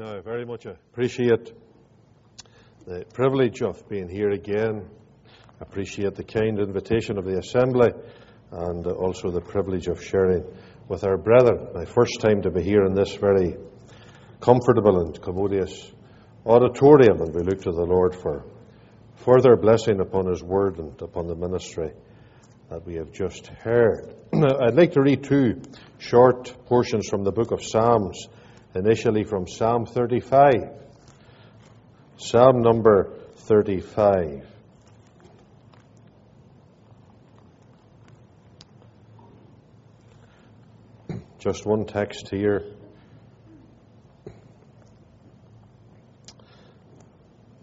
I very much appreciate the privilege of being here again. Appreciate the kind invitation of the assembly and also the privilege of sharing with our brethren. My first time to be here in this very comfortable and commodious auditorium, and we look to the Lord for further blessing upon His word and upon the ministry that we have just heard. I'd like to read two short portions from the book of Psalms, initially from Psalm 35. Psalm number 35. Just one text here.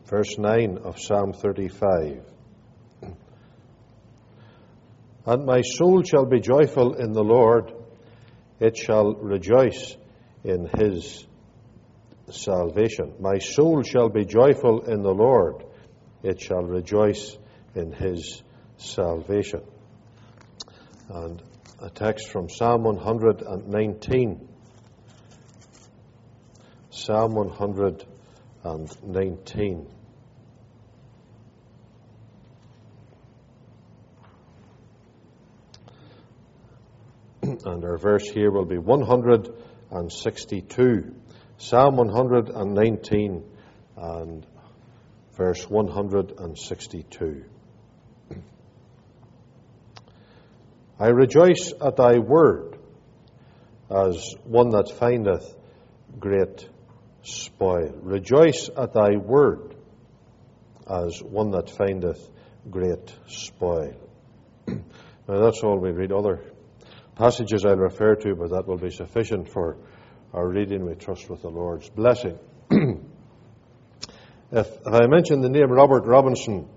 Verse 9 of Psalm 35. And my soul shall be joyful in the Lord, it shall rejoice in his salvation. My soul shall be joyful in the Lord, it shall rejoice in his salvation. And a text from Psalm 119. Psalm 119. and our verse here will be 162. Psalm 119 and verse 162. I rejoice at thy word as one that findeth great spoil. Rejoice at thy word as one that findeth great spoil. now that's all we read. Other passages I'll refer to, but that will be sufficient for our reading, we trust, with the Lord's blessing. if, if I mention the name Robert Robinson,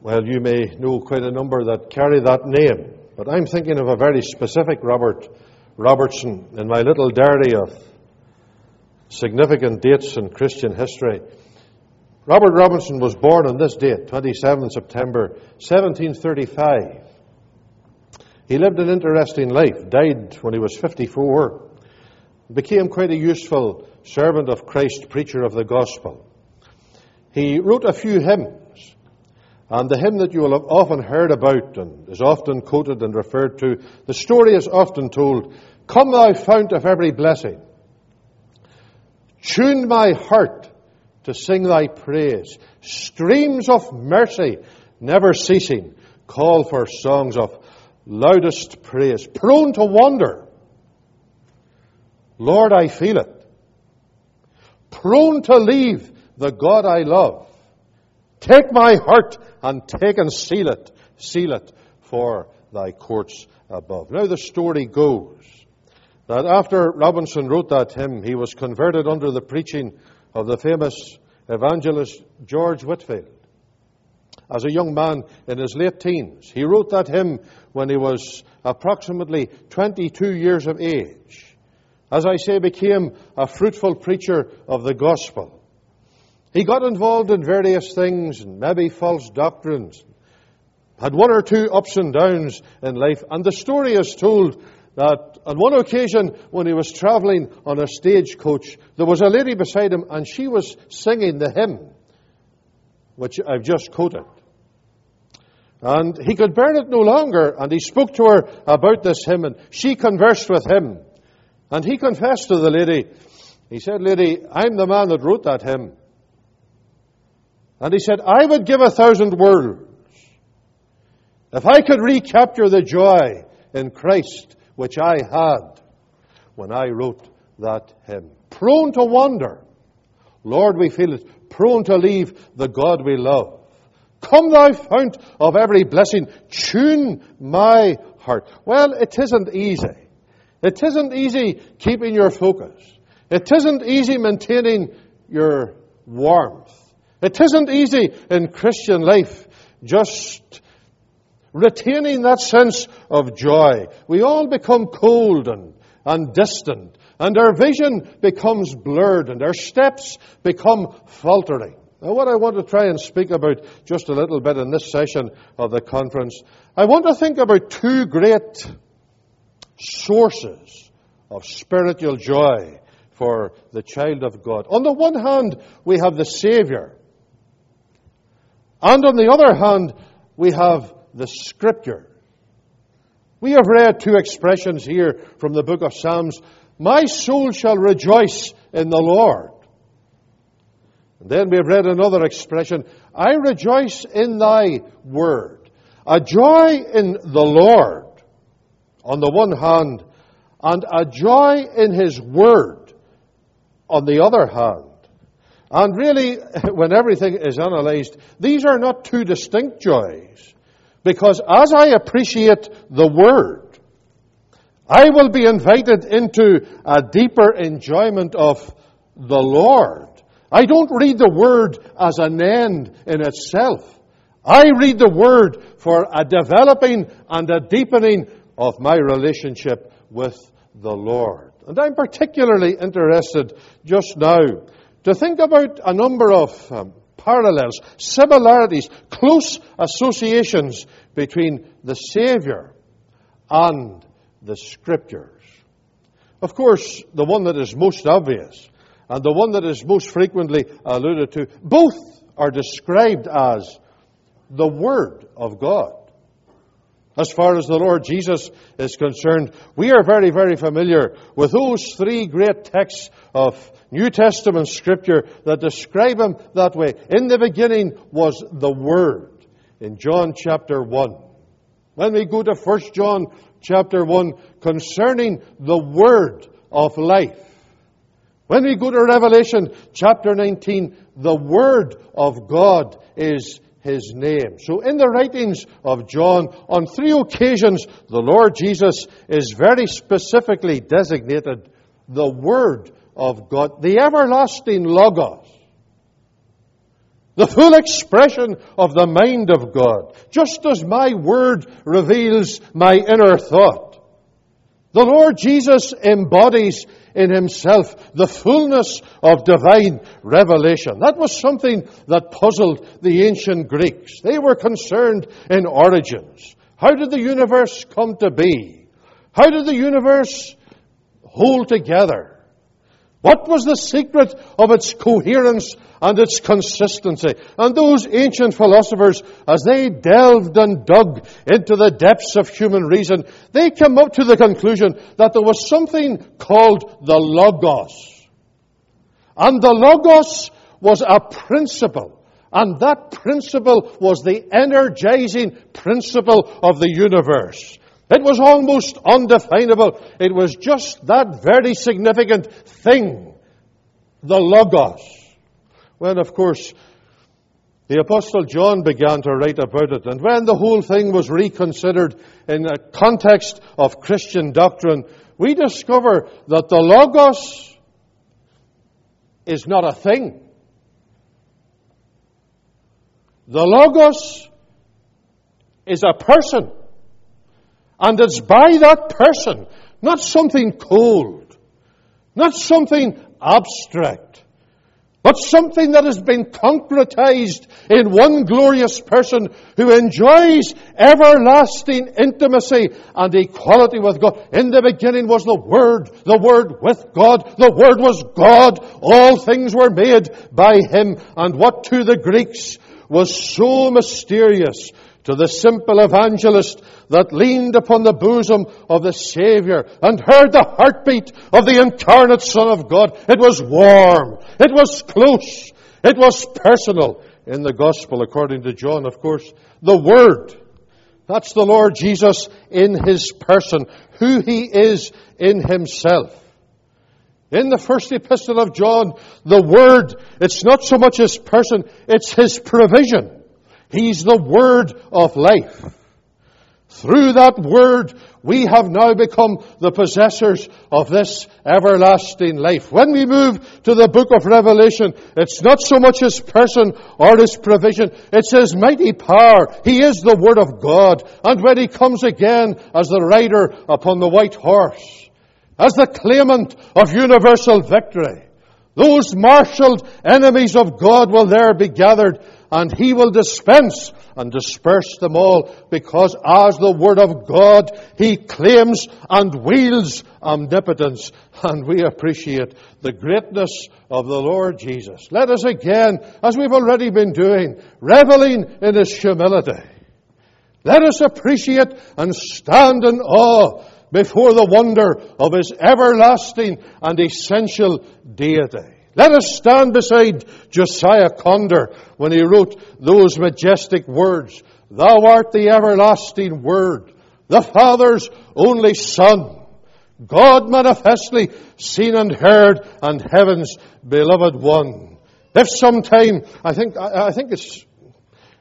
well, you may know quite a number that carry that name, but I'm thinking of a very specific Robert Robertson in my little diary of significant dates in Christian history. Robert Robinson was born on this date, 27 September 1735. He lived an interesting life, died when he was 54, became quite a useful servant of Christ, preacher of the gospel. He wrote a few hymns, and the hymn that you will have often heard about and is often quoted and referred to, the story is often told, Come thou fount of every blessing, tune my heart to sing thy praise, streams of mercy never ceasing, call for songs of loudest praise, prone to wander. Lord, I feel it. Prone to leave the God I love. Take my heart and take and seal it, seal it for thy courts above. Now the story goes that after Robinson wrote that hymn, he was converted under the preaching of the famous evangelist George Whitefield. as a young man in his late teens. He wrote that hymn when he was approximately 22 years of age. As I say, became a fruitful preacher of the gospel. He got involved in various things, and maybe false doctrines, had one or two ups and downs in life, and the story is told that on one occasion when he was traveling on a stagecoach, there was a lady beside him and she was singing the hymn, which I've just quoted. And he could bear it no longer, and he spoke to her about this hymn, and she conversed with him. And he confessed to the lady, he said, Lady, I'm the man that wrote that hymn. And he said, I would give a thousand worlds if I could recapture the joy in Christ which I had when I wrote that hymn. Prone to wander. Lord, we feel it. Prone to leave the God we love. Come, thou fount of every blessing, tune my heart. Well, it isn't easy. It isn't easy keeping your focus. It isn't easy maintaining your warmth. It isn't easy in Christian life just retaining that sense of joy. We all become cold and, and distant, and our vision becomes blurred, and our steps become faltering. Now, what I want to try and speak about just a little bit in this session of the conference, I want to think about two great sources of spiritual joy for the child of God. On the one hand, we have the Savior. And on the other hand, we have the Scripture. We have read two expressions here from the book of Psalms. My soul shall rejoice in the Lord. Then we have read another expression. I rejoice in thy word. A joy in the Lord on the one hand, and a joy in his word on the other hand. And really, when everything is analyzed, these are not two distinct joys. Because as I appreciate the Word, I will be invited into a deeper enjoyment of the Lord. I don't read the Word as an end in itself. I read the Word for a developing and a deepening of my relationship with the Lord. And I'm particularly interested just now to think about a number of um, parallels, similarities, close associations between the Savior and the Scriptures. Of course, the one that is most obvious and the one that is most frequently alluded to, both are described as the Word of God. As far as the Lord Jesus is concerned, we are very, very familiar with those three great texts of New Testament scripture that describe him that way. In the beginning was the Word in John chapter 1. When we go to 1 John chapter 1 concerning the Word of life. When we go to Revelation chapter 19, the Word of God is his name. So in the writings of John, on three occasions, the Lord Jesus is very specifically designated the Word of God, the everlasting Logos, the full expression of the mind of God, just as my Word reveals my inner thought. The Lord Jesus embodies in himself the fullness of divine revelation. That was something that puzzled the ancient Greeks. They were concerned in origins. How did the universe come to be? How did the universe hold together? What was the secret of its coherence and its consistency? And those ancient philosophers, as they delved and dug into the depths of human reason, they came up to the conclusion that there was something called the Logos. And the Logos was a principle. And that principle was the energizing principle of the universe. It was almost undefinable. It was just that very significant thing, the Logos. When, of course, the Apostle John began to write about it, and when the whole thing was reconsidered in the context of Christian doctrine, we discover that the Logos is not a thing. The Logos is a person. And it's by that person, not something cold, not something abstract, but something that has been concretized in one glorious person who enjoys everlasting intimacy and equality with God. In the beginning was the Word, the Word with God, the Word was God, all things were made by Him, and what to the Greeks was so mysterious to the simple evangelist that leaned upon the bosom of the Savior and heard the heartbeat of the incarnate Son of God. It was warm. It was close. It was personal. In the Gospel, according to John, of course, the Word. That's the Lord Jesus in His person, who He is in Himself. In the first epistle of John, the Word, it's not so much His person, it's His provision. He's the Word of life. Through that Word, we have now become the possessors of this everlasting life. When we move to the book of Revelation, it's not so much His person or His provision, it's His mighty power. He is the Word of God. And when He comes again as the rider upon the white horse, as the claimant of universal victory, Those marshaled enemies of God will there be gathered and he will dispense and disperse them all because as the Word of God, he claims and wields omnipotence and we appreciate the greatness of the Lord Jesus. Let us again, as we've already been doing, reveling in his humility. Let us appreciate and stand in awe before the wonder of his everlasting and essential deity. Let us stand beside Josiah Conder when he wrote those majestic words, Thou art the everlasting Word, the Father's only Son, God manifestly seen and heard, and heaven's beloved one. If sometime, I think, I think it's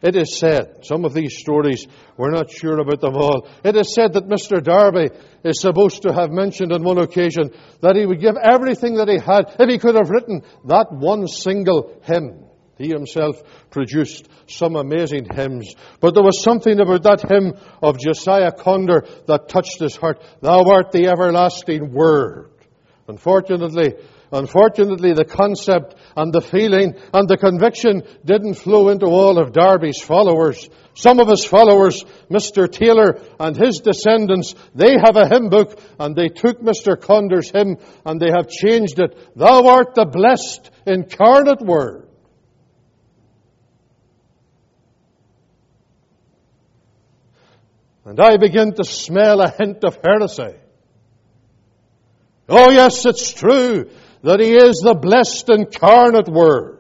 it is said, some of these stories, we're not sure about them all. It is said that Mr. Darby is supposed to have mentioned on one occasion that he would give everything that he had if he could have written that one single hymn. He himself produced some amazing hymns. But there was something about that hymn of Josiah Conder that touched his heart. Thou art the everlasting Word. Unfortunately, Unfortunately, the concept and the feeling and the conviction didn't flow into all of Darby's followers. Some of his followers, Mr. Taylor and his descendants, they have a hymn book and they took Mr. Conder's hymn and they have changed it. Thou art the blessed incarnate word. And I begin to smell a hint of heresy. Oh yes, it's true that He is the blessed incarnate Word.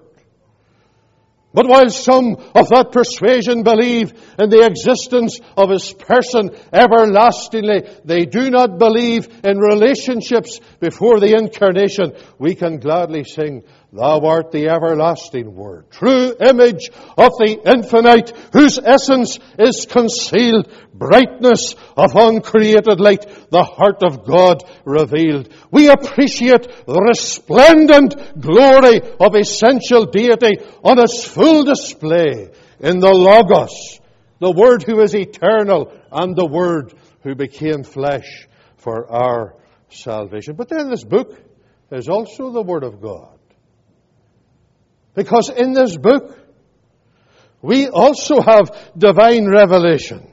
But while some of that persuasion believe in the existence of His person everlastingly, they do not believe in relationships before the incarnation. We can gladly sing, Thou art the everlasting Word, true image of the infinite, whose essence is concealed, brightness of uncreated light, the heart of God revealed. We appreciate the resplendent glory of essential deity on its full display in the Logos, the Word who is eternal and the Word who became flesh for our salvation. But then this book is also the Word of God. Because in this book, we also have divine revelation.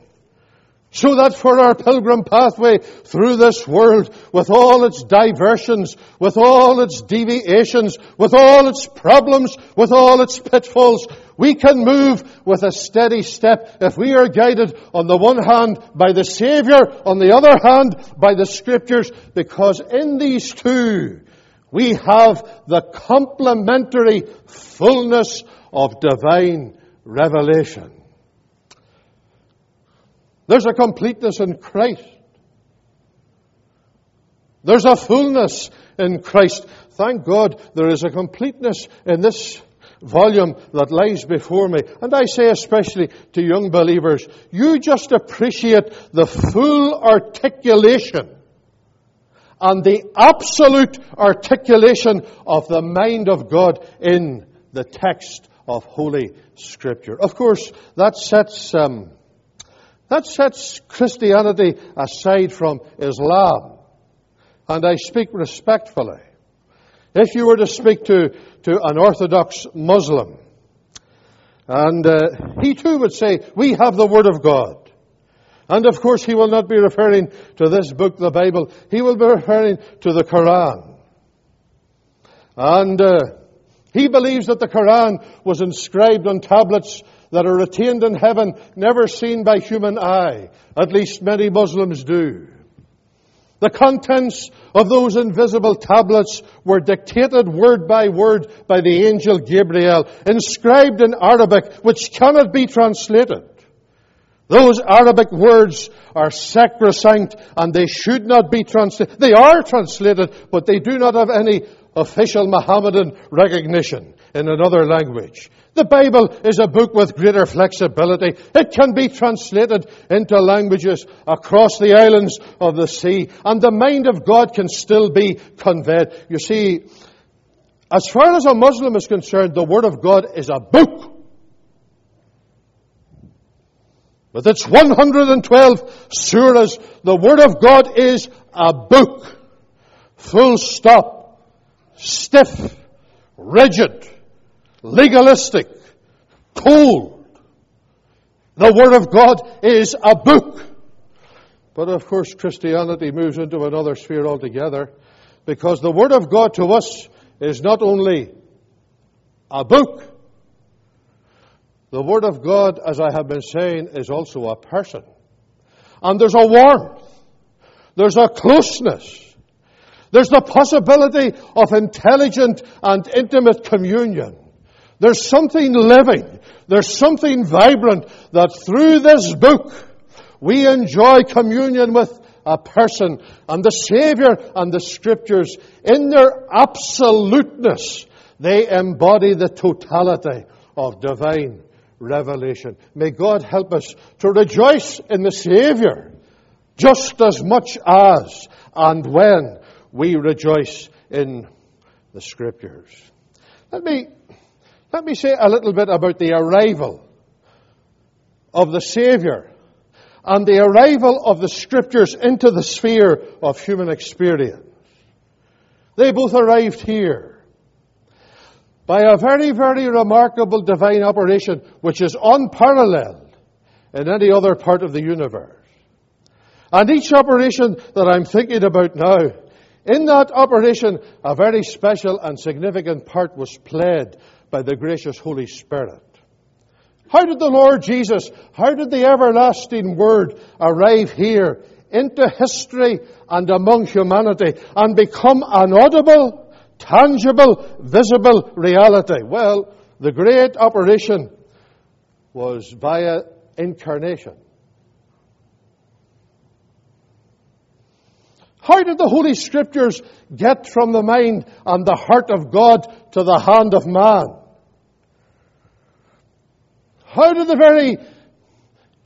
So that for our pilgrim pathway through this world, with all its diversions, with all its deviations, with all its problems, with all its pitfalls, we can move with a steady step if we are guided on the one hand by the Savior, on the other hand by the Scriptures, because in these two, we have the complementary fullness of divine revelation. There's a completeness in Christ. There's a fullness in Christ. Thank God there is a completeness in this volume that lies before me. And I say especially to young believers, you just appreciate the full articulation and the absolute articulation of the mind of God in the text of Holy Scripture. Of course, that sets, um, that sets Christianity aside from Islam. And I speak respectfully. If you were to speak to, to an Orthodox Muslim, and uh, he too would say, We have the Word of God. And of course, he will not be referring to this book, the Bible. He will be referring to the Quran. And uh, he believes that the Quran was inscribed on tablets that are retained in heaven, never seen by human eye. At least many Muslims do. The contents of those invisible tablets were dictated word by word by the angel Gabriel, inscribed in Arabic, which cannot be translated. Those Arabic words are sacrosanct and they should not be translated. They are translated, but they do not have any official Mohammedan recognition in another language. The Bible is a book with greater flexibility. It can be translated into languages across the islands of the sea, and the mind of God can still be conveyed. You see, as far as a Muslim is concerned, the Word of God is a book. With its 112 surahs, the Word of God is a book. Full stop. Stiff. rigid, legalistic, cold. The Word of God is a book. But of course, Christianity moves into another sphere altogether because the Word of God to us is not only a book, the Word of God, as I have been saying, is also a person. And there's a warmth. There's a closeness. There's the possibility of intelligent and intimate communion. There's something living. There's something vibrant that through this book we enjoy communion with a person and the Savior and the Scriptures in their absoluteness. They embody the totality of divine revelation. May God help us to rejoice in the Savior just as much as and when we rejoice in the Scriptures. Let me, let me say a little bit about the arrival of the Savior and the arrival of the Scriptures into the sphere of human experience. They both arrived here by a very, very remarkable divine operation which is unparalleled in any other part of the universe. And each operation that I'm thinking about now in that operation, a very special and significant part was played by the gracious Holy Spirit. How did the Lord Jesus, how did the everlasting Word arrive here into history and among humanity and become an audible, tangible, visible reality? Well, the great operation was via incarnation. How did the Holy Scriptures get from the mind and the heart of God to the hand of man? How did the very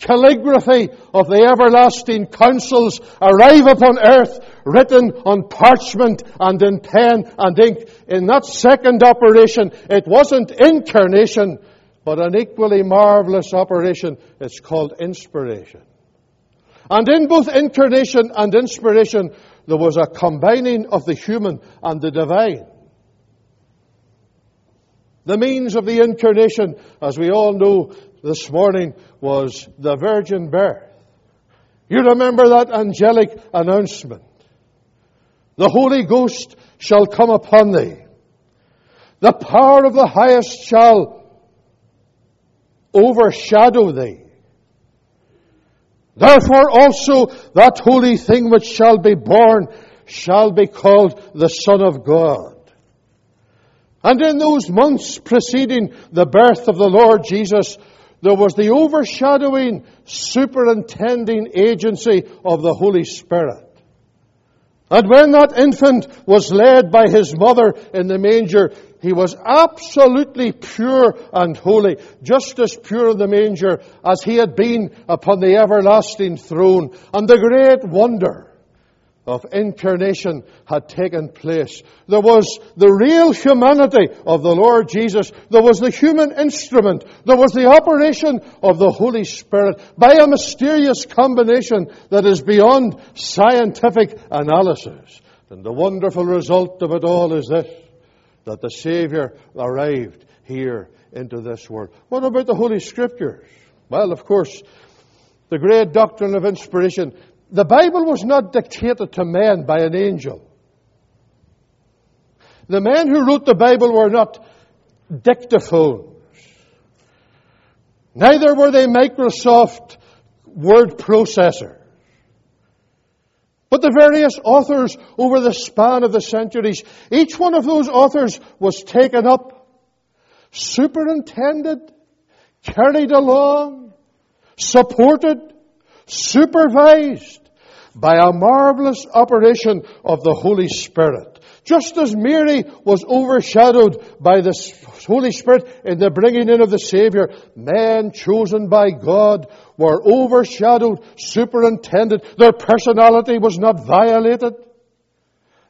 calligraphy of the everlasting counsels arrive upon earth, written on parchment and in pen and ink? In that second operation, it wasn't incarnation, but an equally marvelous operation. It's called inspiration. And in both incarnation and inspiration, there was a combining of the human and the divine. The means of the incarnation, as we all know this morning, was the virgin birth. You remember that angelic announcement. The Holy Ghost shall come upon thee. The power of the highest shall overshadow thee. Therefore also that holy thing which shall be born shall be called the Son of God. And in those months preceding the birth of the Lord Jesus, there was the overshadowing, superintending agency of the Holy Spirit. And when that infant was led by his mother in the manger, he was absolutely pure and holy, just as pure in the manger as he had been upon the everlasting throne. And the great wonder of incarnation had taken place. There was the real humanity of the Lord Jesus. There was the human instrument. There was the operation of the Holy Spirit by a mysterious combination that is beyond scientific analysis. And the wonderful result of it all is this that the Savior arrived here into this world. What about the Holy Scriptures? Well, of course, the great doctrine of inspiration. The Bible was not dictated to men by an angel. The men who wrote the Bible were not dictaphones. Neither were they Microsoft word processors. But the various authors over the span of the centuries, each one of those authors was taken up, superintended, carried along, supported, supervised by a marvelous operation of the Holy Spirit. Just as Mary was overshadowed by the Holy Spirit in the bringing in of the Savior, men chosen by God were overshadowed, superintended. Their personality was not violated.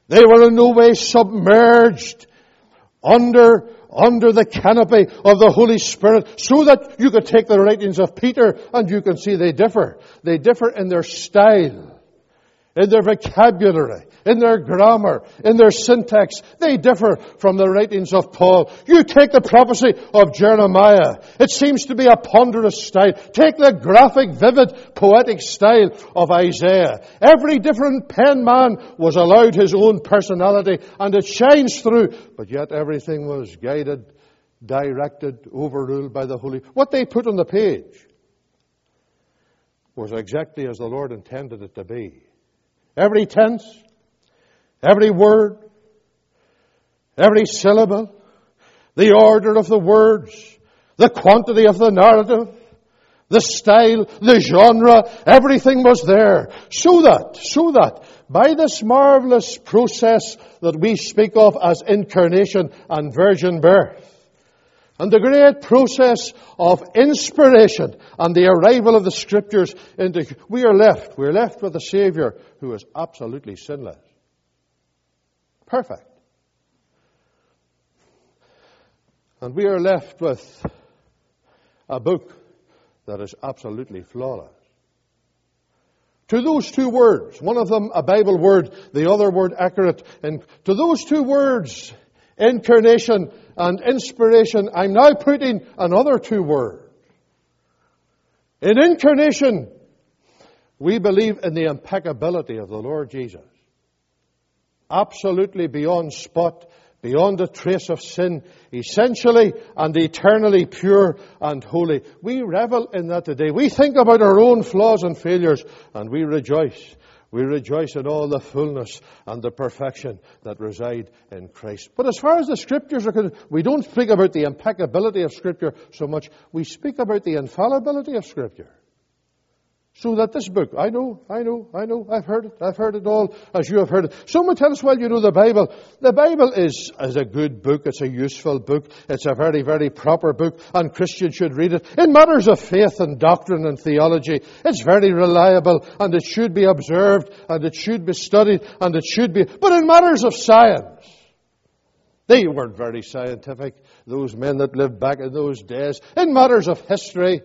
They were in no way submerged under, under the canopy of the Holy Spirit so that you could take the writings of Peter and you can see they differ. They differ in their style in their vocabulary, in their grammar, in their syntax. They differ from the writings of Paul. You take the prophecy of Jeremiah. It seems to be a ponderous style. Take the graphic, vivid, poetic style of Isaiah. Every different pen man was allowed his own personality and it shines through, but yet everything was guided, directed, overruled by the Holy. What they put on the page was exactly as the Lord intended it to be. Every tense, every word, every syllable, the order of the words, the quantity of the narrative, the style, the genre, everything was there. So that, so that, by this marvelous process that we speak of as incarnation and virgin birth, and the great process of inspiration and the arrival of the scriptures into, we are left, we're left with a Savior who is absolutely sinless. Perfect. And we are left with a book that is absolutely flawless. To those two words, one of them a Bible word, the other word accurate, and to those two words, incarnation and inspiration, I'm now putting another two words. In incarnation, we believe in the impeccability of the Lord Jesus. Absolutely beyond spot, beyond a trace of sin, essentially and eternally pure and holy. We revel in that today. We think about our own flaws and failures and we rejoice we rejoice in all the fullness and the perfection that reside in Christ. But as far as the Scriptures are concerned, we don't speak about the impeccability of Scripture so much. We speak about the infallibility of Scripture. So that this book, I know, I know, I know, I've heard it, I've heard it all, as you have heard it. Someone tell us, well, you know the Bible. The Bible is, is a good book, it's a useful book, it's a very, very proper book, and Christians should read it. In matters of faith and doctrine and theology, it's very reliable, and it should be observed, and it should be studied, and it should be, but in matters of science, they weren't very scientific, those men that lived back in those days. In matters of history,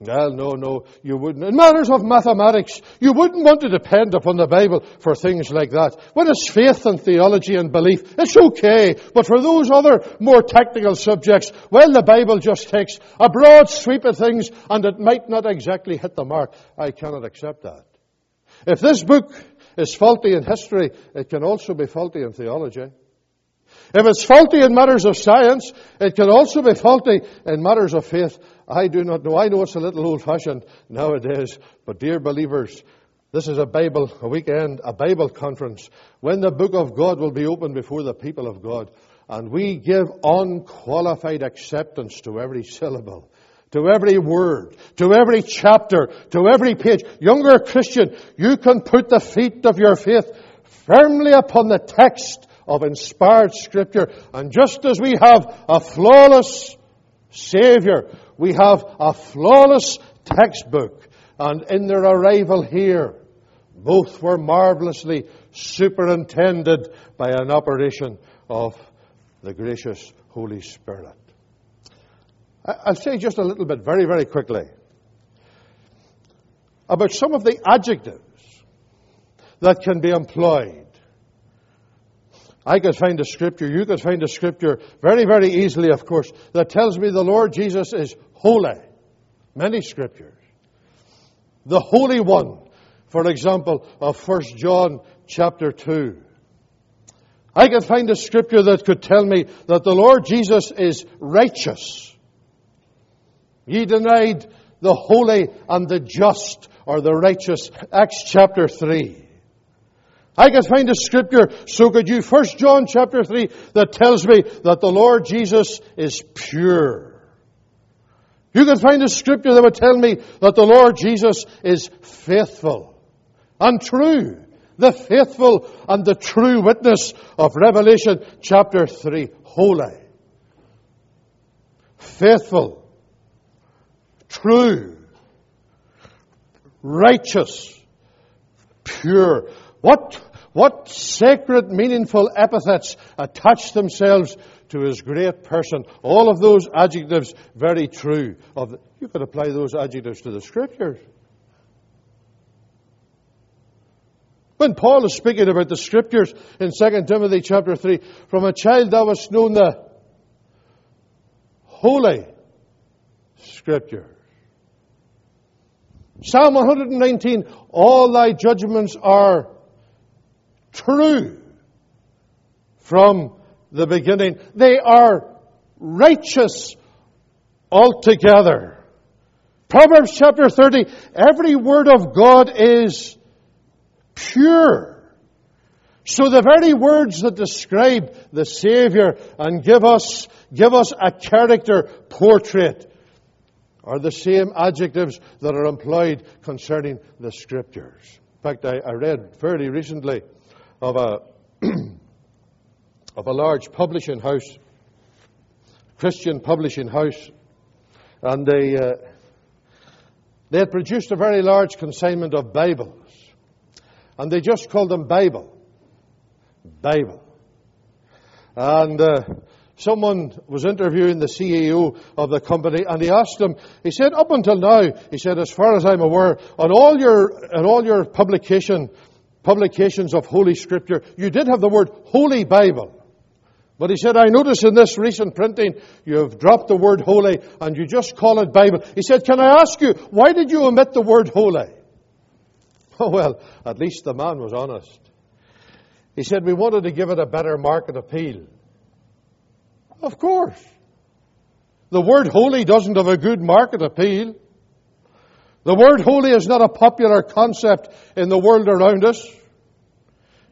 well, no, no, you wouldn't. In matters of mathematics, you wouldn't want to depend upon the Bible for things like that. When it's faith and theology and belief, it's okay. But for those other more technical subjects, well, the Bible just takes a broad sweep of things and it might not exactly hit the mark. I cannot accept that. If this book is faulty in history, it can also be faulty in theology. If it's faulty in matters of science, it can also be faulty in matters of faith. I do not know. I know it's a little old fashioned nowadays, but dear believers, this is a Bible, a weekend, a Bible conference, when the book of God will be opened before the people of God. And we give unqualified acceptance to every syllable, to every word, to every chapter, to every page. Younger Christian, you can put the feet of your faith firmly upon the text of inspired scripture. And just as we have a flawless Savior, we have a flawless textbook. And in their arrival here, both were marvelously superintended by an operation of the gracious Holy Spirit. I'll say just a little bit, very, very quickly, about some of the adjectives that can be employed I could find a scripture, you could find a scripture very, very easily, of course, that tells me the Lord Jesus is holy. Many scriptures. The Holy One, for example, of 1 John chapter 2. I could find a scripture that could tell me that the Lord Jesus is righteous. Ye denied the holy and the just, or the righteous. Acts chapter 3. I could find a scripture, so could you. First John chapter 3 that tells me that the Lord Jesus is pure. You could find a scripture that would tell me that the Lord Jesus is faithful and true. The faithful and the true witness of Revelation chapter 3. Holy. Faithful. True. Righteous. Pure. What what sacred, meaningful epithets attach themselves to his great person? All of those adjectives very true. Of the, you could apply those adjectives to the scriptures. When Paul is speaking about the scriptures in 2 Timothy chapter 3, from a child thou hast known the holy scriptures. Psalm 119, all thy judgments are true from the beginning. They are righteous altogether. Proverbs chapter 30, every word of God is pure. So the very words that describe the Savior and give us, give us a character portrait are the same adjectives that are employed concerning the Scriptures. In fact, I, I read fairly recently of a, of a large publishing house, Christian publishing house, and they, uh, they had produced a very large consignment of Bibles. And they just called them Bible. Bible. And uh, someone was interviewing the CEO of the company, and he asked him. He said, "Up until now, he said, as far as I'm aware, on all your on all your publication publications of Holy Scripture, you did have the word Holy Bible." But he said, I notice in this recent printing, you've dropped the word holy and you just call it Bible. He said, Can I ask you, why did you omit the word holy? Oh, well, at least the man was honest. He said, We wanted to give it a better market appeal. Of course. The word holy doesn't have a good market appeal. The word holy is not a popular concept in the world around us.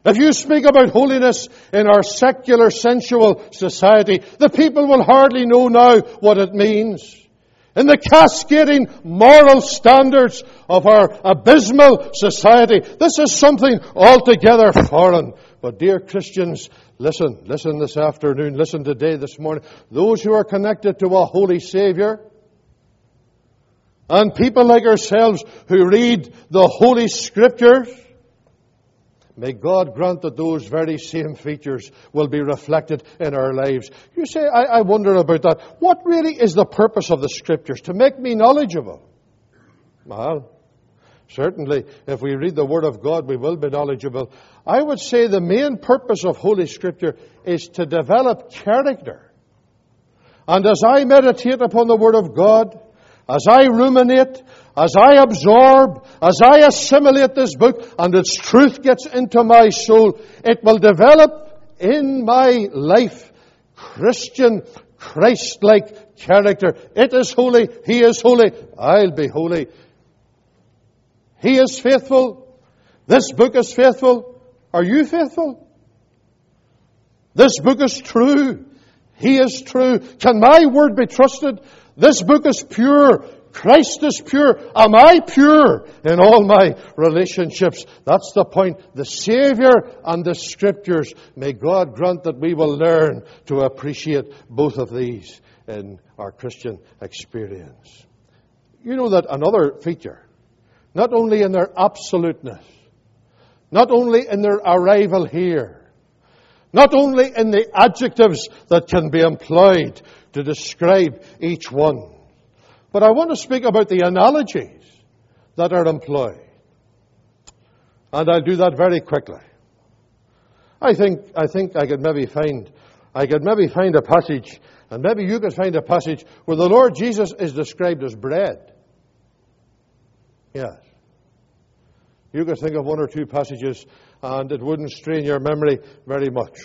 If you speak about holiness in our secular, sensual society, the people will hardly know now what it means. In the cascading moral standards of our abysmal society, this is something altogether foreign. But dear Christians, listen, listen this afternoon, listen today, this morning. Those who are connected to a holy Savior, and people like ourselves who read the Holy Scriptures, May God grant that those very same features will be reflected in our lives. You say, I, I, wonder about that. What really is the purpose of the Scriptures? To make me knowledgeable? Well, certainly, if we read the Word of God, we will be knowledgeable. I would say the main purpose of Holy Scripture is to develop character. And as I meditate upon the Word of God, as I ruminate, as I absorb, as I assimilate this book and its truth gets into my soul, it will develop in my life Christian, Christ-like character. It is holy. He is holy. I'll be holy. He is faithful. This book is faithful. Are you faithful? This book is true. He is true. Can my word be trusted? This book is pure. Christ is pure. Am I pure in all my relationships? That's the point. The Savior and the Scriptures. May God grant that we will learn to appreciate both of these in our Christian experience. You know that another feature, not only in their absoluteness, not only in their arrival here, not only in the adjectives that can be employed to describe each one, but I want to speak about the analogies that are employed. And I'll do that very quickly. I think, I think I could maybe find, I could maybe find a passage, and maybe you could find a passage where the Lord Jesus is described as bread. Yes. You could think of one or two passages, and it wouldn't strain your memory very much.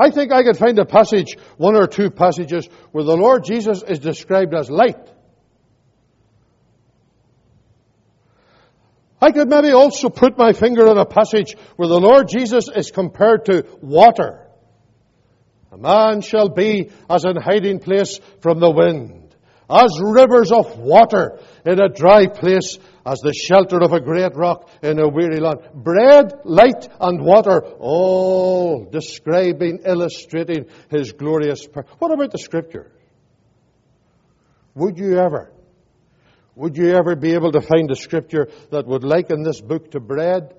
I think I could find a passage, one or two passages, where the Lord Jesus is described as light. I could maybe also put my finger on a passage where the Lord Jesus is compared to water. A man shall be as an hiding place from the wind, as rivers of water in a dry place, as the shelter of a great rock in a weary land. Bread, light, and water, all describing, illustrating his glorious power. What about the Scripture? Would you ever would you ever be able to find a scripture that would liken this book to bread?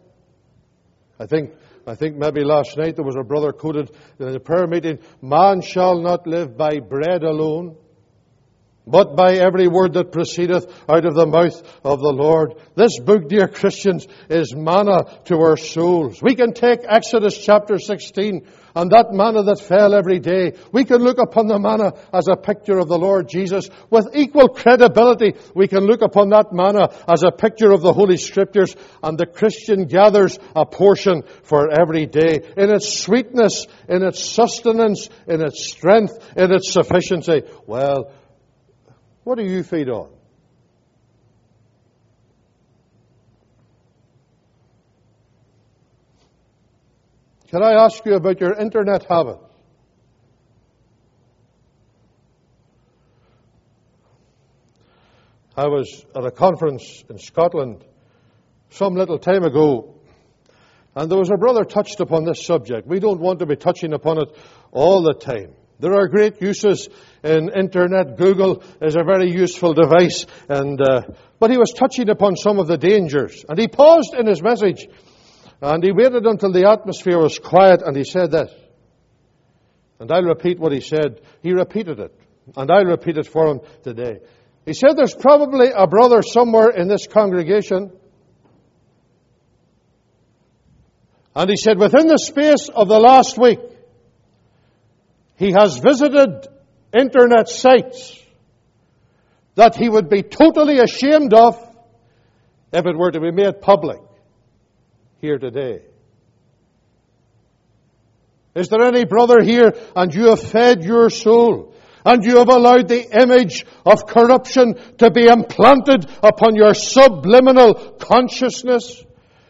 I think, I think maybe last night there was a brother quoted in a prayer meeting, man shall not live by bread alone, but by every word that proceedeth out of the mouth of the Lord. This book, dear Christians, is manna to our souls. We can take Exodus chapter 16 and that manna that fell every day. We can look upon the manna as a picture of the Lord Jesus. With equal credibility, we can look upon that manna as a picture of the Holy Scriptures, and the Christian gathers a portion for every day in its sweetness, in its sustenance, in its strength, in its sufficiency. Well, what do you feed on? Can I ask you about your internet habits? I was at a conference in Scotland some little time ago, and there was a brother touched upon this subject. We don't want to be touching upon it all the time. There are great uses in internet. Google is a very useful device, and uh, but he was touching upon some of the dangers, and he paused in his message, and he waited until the atmosphere was quiet, and he said this. And I'll repeat what he said. He repeated it, and I'll repeat it for him today. He said, "There's probably a brother somewhere in this congregation." And he said, within the space of the last week, he has visited internet sites that he would be totally ashamed of if it were to be made public here today. Is there any brother here and you have fed your soul and you have allowed the image of corruption to be implanted upon your subliminal consciousness?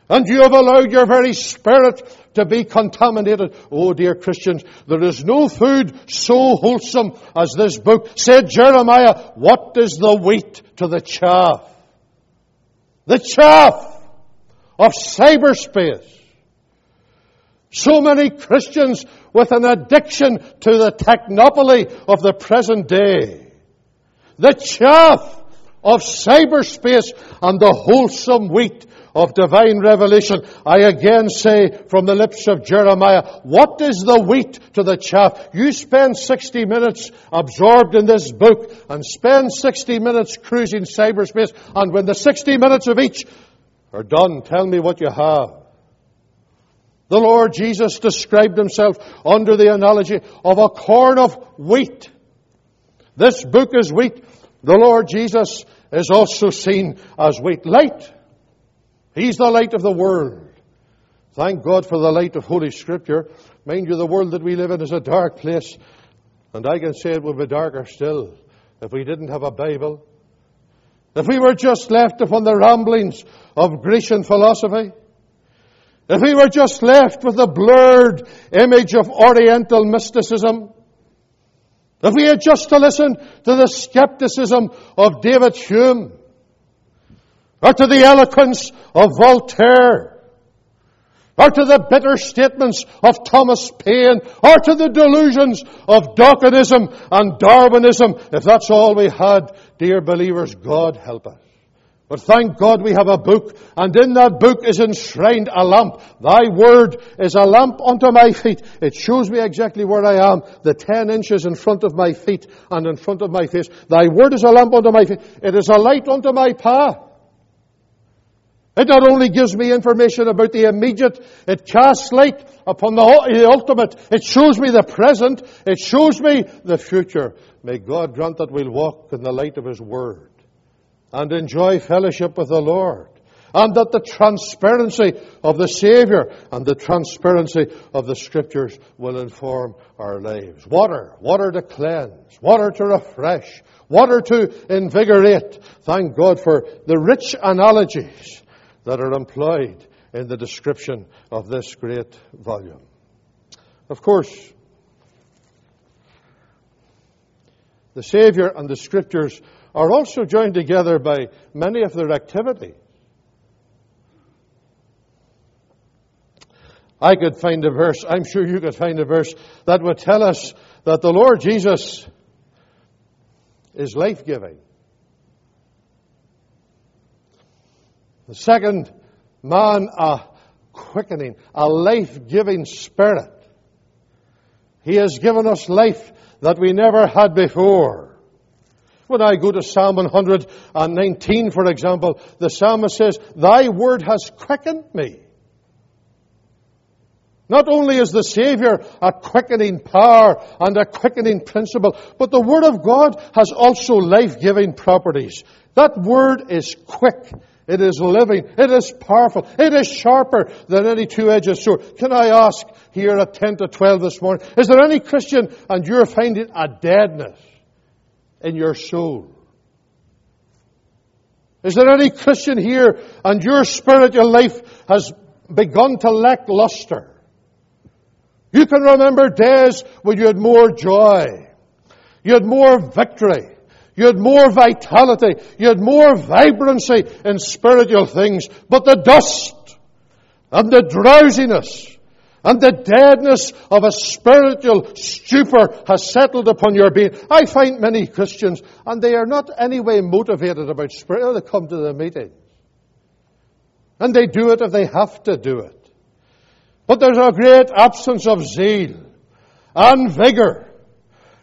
And you have allowed your very spirit to be contaminated. Oh, dear Christians, there is no food so wholesome as this book. Said Jeremiah, what is the wheat to the chaff? The chaff of cyberspace. So many Christians with an addiction to the technopoly of the present day. The chaff of cyberspace and the wholesome wheat of divine revelation, I again say from the lips of Jeremiah, what is the wheat to the chaff? You spend 60 minutes absorbed in this book and spend 60 minutes cruising cyberspace, and when the 60 minutes of each are done, tell me what you have. The Lord Jesus described himself under the analogy of a corn of wheat. This book is wheat. The Lord Jesus is also seen as wheat. Light He's the light of the world. Thank God for the light of Holy Scripture. Mind you, the world that we live in is a dark place, and I can say it would be darker still if we didn't have a Bible. If we were just left upon the ramblings of Grecian philosophy. If we were just left with the blurred image of Oriental mysticism. If we had just to listen to the skepticism of David Hume or to the eloquence of Voltaire, or to the bitter statements of Thomas Paine, or to the delusions of Dawkinism and Darwinism, if that's all we had, dear believers, God help us. But thank God we have a book, and in that book is enshrined a lamp. Thy word is a lamp unto my feet. It shows me exactly where I am, the ten inches in front of my feet and in front of my face. Thy word is a lamp unto my feet. It is a light unto my path. It not only gives me information about the immediate, it casts light upon the, ultimate. It shows me the present. It shows me the future. May God grant that we'll walk in the light of His Word and enjoy fellowship with the Lord. And that the transparency of the Savior and the transparency of the Scriptures will inform our lives. Water, water to cleanse, water to refresh, water to invigorate. Thank God for the rich analogies that are employed in the description of this great volume. Of course, the Savior and the Scriptures are also joined together by many of their activities. I could find a verse, I'm sure you could find a verse that would tell us that the Lord Jesus is life giving. The second man, a quickening, a life giving spirit. He has given us life that we never had before. When I go to Psalm 119, for example, the psalmist says, Thy word has quickened me. Not only is the Savior a quickening power and a quickening principle, but the Word of God has also life-giving properties. That Word is quick. It is living. It is powerful. It is sharper than any two-edged sword. Can I ask here at 10 to 12 this morning, is there any Christian and you're finding a deadness in your soul? Is there any Christian here and your spiritual life has begun to lack luster? You can remember days when you had more joy. You had more victory. You had more vitality. You had more vibrancy in spiritual things. But the dust and the drowsiness and the deadness of a spiritual stupor has settled upon your being. I find many Christians, and they are not anyway motivated about spirit. Oh, they come to the meetings. And they do it if they have to do it. But there's a great absence of zeal and vigor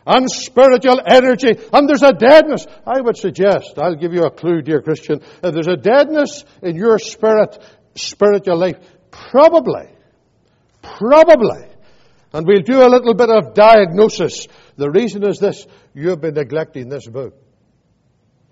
and spiritual energy, and there's a deadness. I would suggest, I'll give you a clue, dear Christian, if there's a deadness in your spirit, spiritual life, probably, probably, and we'll do a little bit of diagnosis. The reason is this, you have been neglecting this book.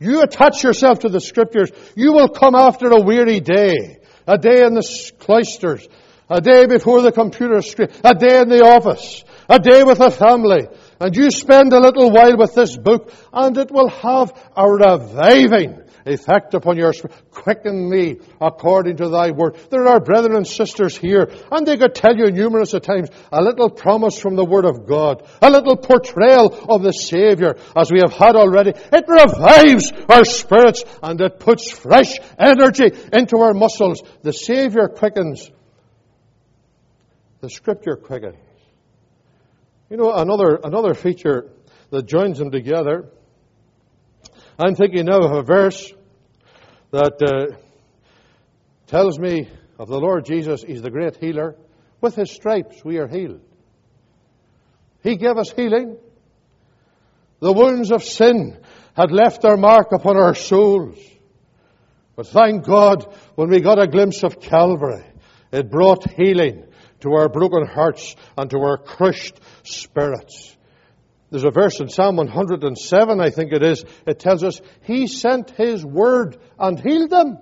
You attach yourself to the scriptures, you will come after a weary day, a day in the cloisters, a day before the computer screen, a day in the office, a day with a family, and you spend a little while with this book, and it will have a reviving effect upon your spirit. Quicken me according to thy word. There are brethren and sisters here, and they could tell you numerous of times a little promise from the word of God, a little portrayal of the Savior, as we have had already. It revives our spirits, and it puts fresh energy into our muscles. The Savior quickens. The Scripture quickens. You know, another, another feature that joins them together, I'm thinking now of a verse that uh, tells me of the Lord Jesus, He's the great healer. With His stripes we are healed. He gave us healing. The wounds of sin had left their mark upon our souls. But thank God, when we got a glimpse of Calvary, it brought healing to our broken hearts and to our crushed spirits. There's a verse in Psalm 107, I think it is, it tells us, He sent His word and healed them.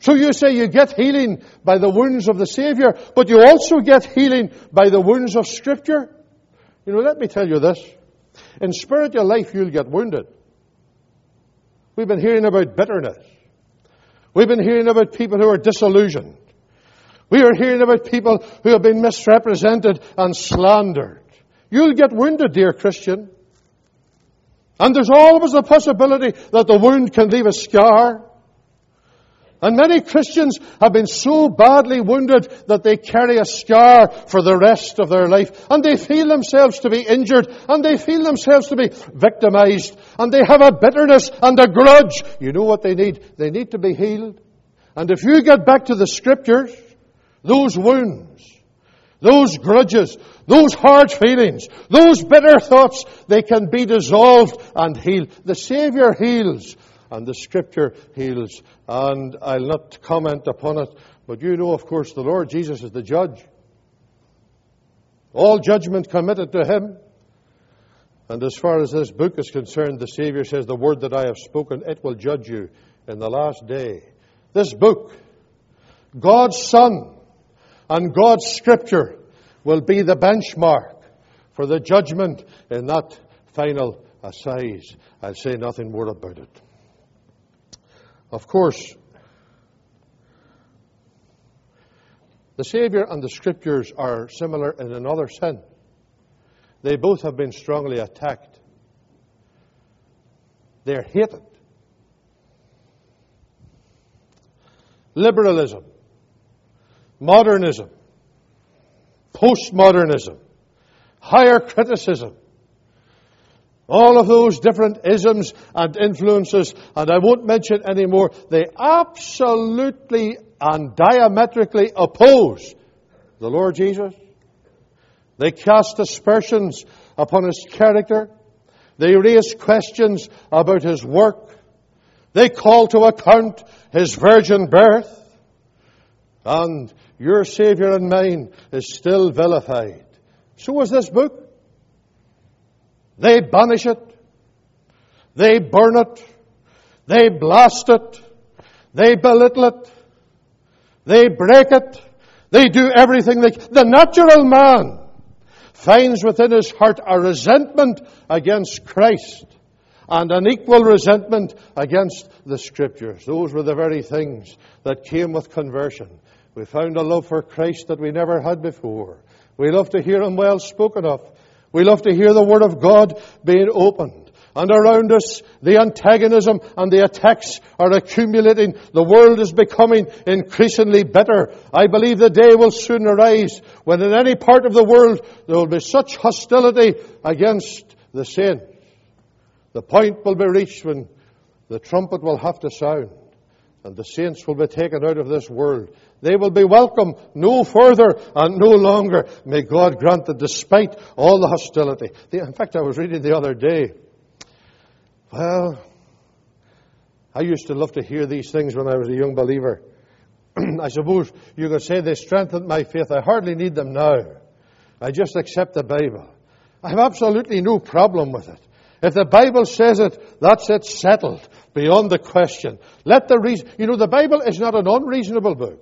So you say you get healing by the wounds of the Savior, but you also get healing by the wounds of Scripture. You know, let me tell you this. In spiritual life, you'll get wounded. We've been hearing about bitterness. We've been hearing about people who are disillusioned. We are hearing about people who have been misrepresented and slandered. You'll get wounded, dear Christian. And there's always the possibility that the wound can leave a scar. And many Christians have been so badly wounded that they carry a scar for the rest of their life. And they feel themselves to be injured. And they feel themselves to be victimized. And they have a bitterness and a grudge. You know what they need? They need to be healed. And if you get back to the scriptures, those wounds, those grudges, those hard feelings, those bitter thoughts, they can be dissolved and healed. The Savior heals and the Scripture heals. And I'll not comment upon it, but you know, of course, the Lord Jesus is the judge. All judgment committed to Him. And as far as this book is concerned, the Savior says, The word that I have spoken, it will judge you in the last day. This book, God's Son, and God's Scripture will be the benchmark for the judgment in that final assize. I'll say nothing more about it. Of course, the Savior and the Scriptures are similar in another sense. They both have been strongly attacked. They're hated. Liberalism modernism, postmodernism, higher criticism, all of those different isms and influences, and I won't mention any more, they absolutely and diametrically oppose the Lord Jesus. They cast aspersions upon his character. They raise questions about his work. They call to account his virgin birth. And your Savior and mine is still vilified. So is this book. They banish it. They burn it. They blast it. They belittle it. They break it. They do everything they The natural man finds within his heart a resentment against Christ and an equal resentment against the Scriptures. Those were the very things that came with conversion. We found a love for Christ that we never had before. We love to hear Him well spoken of. We love to hear the Word of God being opened. And around us, the antagonism and the attacks are accumulating. The world is becoming increasingly bitter. I believe the day will soon arise when in any part of the world there will be such hostility against the saints. The point will be reached when the trumpet will have to sound and the saints will be taken out of this world. They will be welcome no further and no longer. May God grant that despite all the hostility. In fact, I was reading the other day well, I used to love to hear these things when I was a young believer. I suppose you could say they strengthened my faith. I hardly need them now. I just accept the Bible. I have absolutely no problem with it. If the Bible says it, that's it settled beyond the question. Let the reason, you know, the Bible is not an unreasonable book.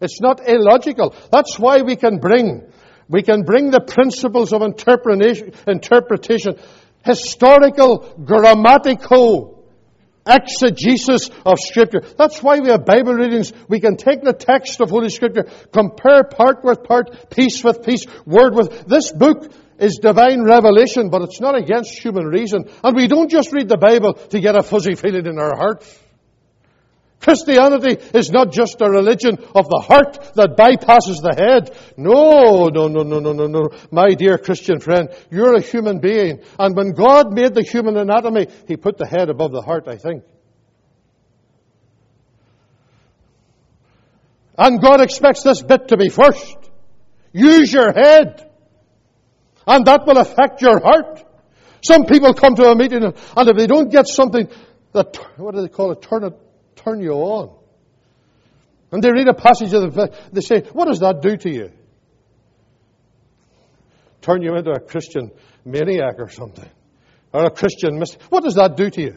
It's not illogical. That's why we can bring, we can bring the principles of interpretation, interpretation historical, grammatical exegesis of Scripture. That's why we have Bible readings. We can take the text of Holy Scripture, compare part with part, piece with piece, word with. This book is divine revelation, but it's not against human reason. And we don't just read the Bible to get a fuzzy feeling in our hearts. Christianity is not just a religion of the heart that bypasses the head. No, no, no, no, no, no, no. My dear Christian friend, you're a human being. And when God made the human anatomy, He put the head above the heart, I think. And God expects this bit to be first. Use your head. And that will affect your heart. Some people come to a meeting and if they don't get something that, what do they call it, turn it turn you on. And they read a passage of the, they say, what does that do to you? Turn you into a Christian maniac or something. Or a Christian mystic. What does that do to you?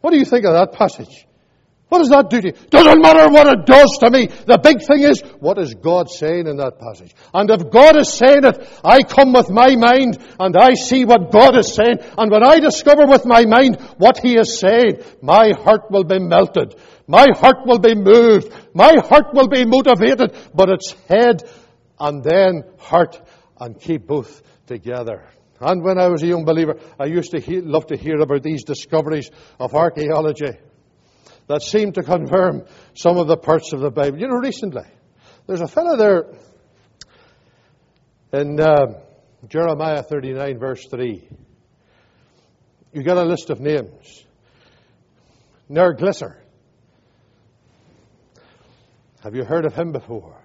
What do you think of that passage? What does that do to you? Doesn't matter what it does to me. The big thing is, what is God saying in that passage? And if God is saying it, I come with my mind and I see what God is saying. And when I discover with my mind what He is saying, my heart will be melted. My heart will be moved. My heart will be motivated. But it's head and then heart and keep both together. And when I was a young believer, I used to hear, love to hear about these discoveries of archaeology that seem to confirm some of the parts of the Bible. You know, recently, there's a fellow there in uh, Jeremiah 39, verse 3. You got a list of names. Nerglisser. Have you heard of him before?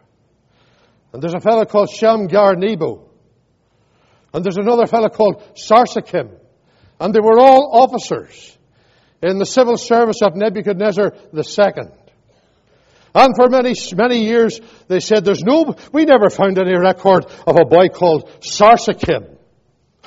And there's a fellow called Shamgar Nebo. And there's another fellow called Sarsakim. And they were all officers in the civil service of Nebuchadnezzar II. And for many, many years, they said there's no, we never found any record of a boy called Sarsakim.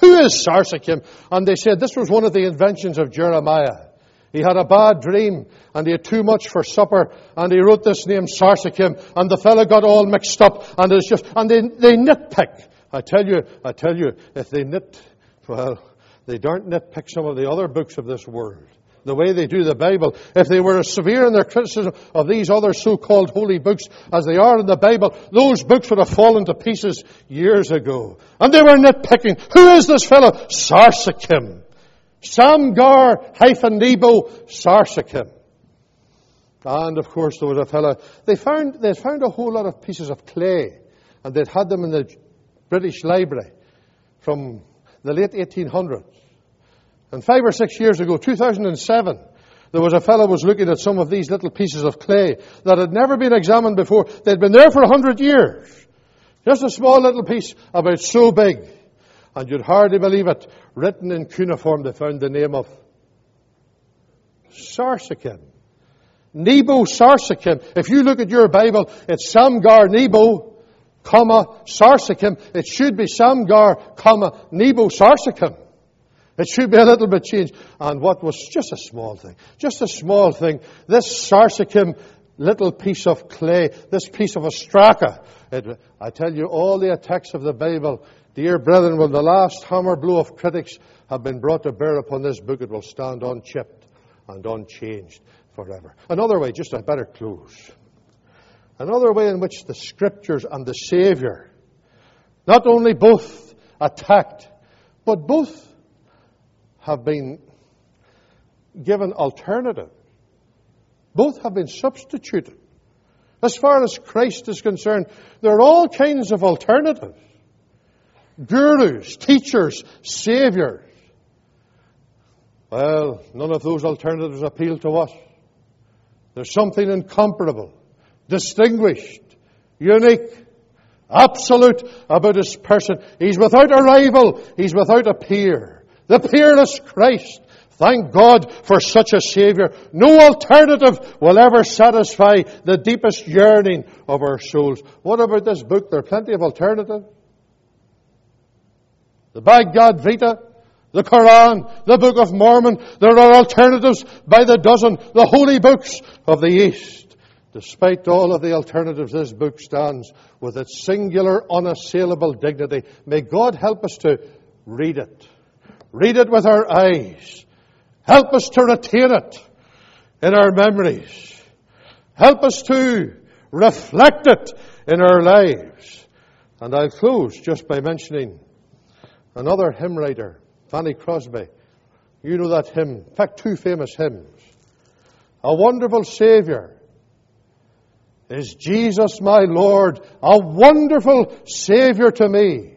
Who is Sarsakim? And they said this was one of the inventions of Jeremiah. He had a bad dream and he had too much for supper and he wrote this name Sarsakim and the fellow got all mixed up and it's just, and they, they nitpick. I tell you, I tell you, if they nit, well, they don't nitpick some of the other books of this world the way they do the Bible, if they were as severe in their criticism of these other so-called holy books as they are in the Bible, those books would have fallen to pieces years ago. And they were nitpicking. Who is this fellow? Sarsekim. Samgar hyphen Nebo Sarsekim. And of course there was a fellow, they found, they found a whole lot of pieces of clay and they'd had them in the British Library from the late 1800s. And five or six years ago, 2007, there was a fellow was looking at some of these little pieces of clay that had never been examined before. They'd been there for a hundred years. Just a small little piece about so big. And you'd hardly believe it. Written in cuneiform, they found the name of Sarsekim. Nebo Sarsakim. If you look at your Bible, it's Samgar Nebo, comma, Sarsakim. It should be Samgar, comma, Nebo Sarsekim. It should be a little bit changed. And what was just a small thing, just a small thing, this Sarsekim little piece of clay, this piece of ostraca. It, I tell you, all the attacks of the Bible, dear brethren, when the last hammer blow of critics have been brought to bear upon this book, it will stand unchipped and unchanged forever. Another way, just a better close. Another way in which the Scriptures and the Savior not only both attacked, but both have been given alternative both have been substituted. As far as Christ is concerned, there are all kinds of alternatives. Gurus, teachers, saviors. Well, none of those alternatives appeal to us. There's something incomparable, distinguished, unique, absolute about his person. He's without a rival. He's without a peer. The peerless Christ. Thank God for such a Savior. No alternative will ever satisfy the deepest yearning of our souls. What about this book? There are plenty of alternatives. The Bhagavad Gita, the Quran, the Book of Mormon. There are alternatives by the dozen. The holy books of the East. Despite all of the alternatives, this book stands with its singular, unassailable dignity. May God help us to read it. Read it with our eyes Help us to retain it in our memories. Help us to reflect it in our lives. And I'll close just by mentioning another hymn writer, Fanny Crosby. You know that hymn. In fact, two famous hymns. A wonderful Savior is Jesus my Lord, a wonderful Savior to me.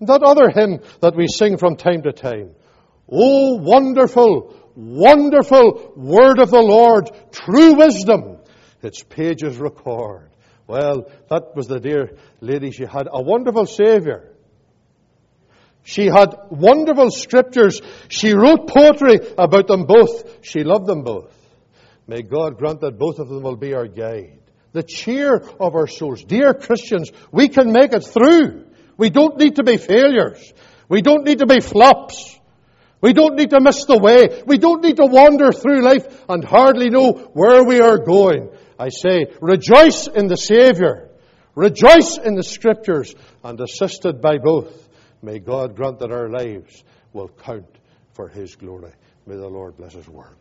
That other hymn that we sing from time to time. Oh, wonderful, wonderful word of the Lord, true wisdom, its pages record. Well, that was the dear lady. She had a wonderful Savior. She had wonderful scriptures. She wrote poetry about them both. She loved them both. May God grant that both of them will be our guide. The cheer of our souls. Dear Christians, we can make it through. We don't need to be failures. We don't need to be flops. We don't need to miss the way. We don't need to wander through life and hardly know where we are going. I say, rejoice in the Savior. Rejoice in the Scriptures and assisted by both. May God grant that our lives will count for His glory. May the Lord bless His word.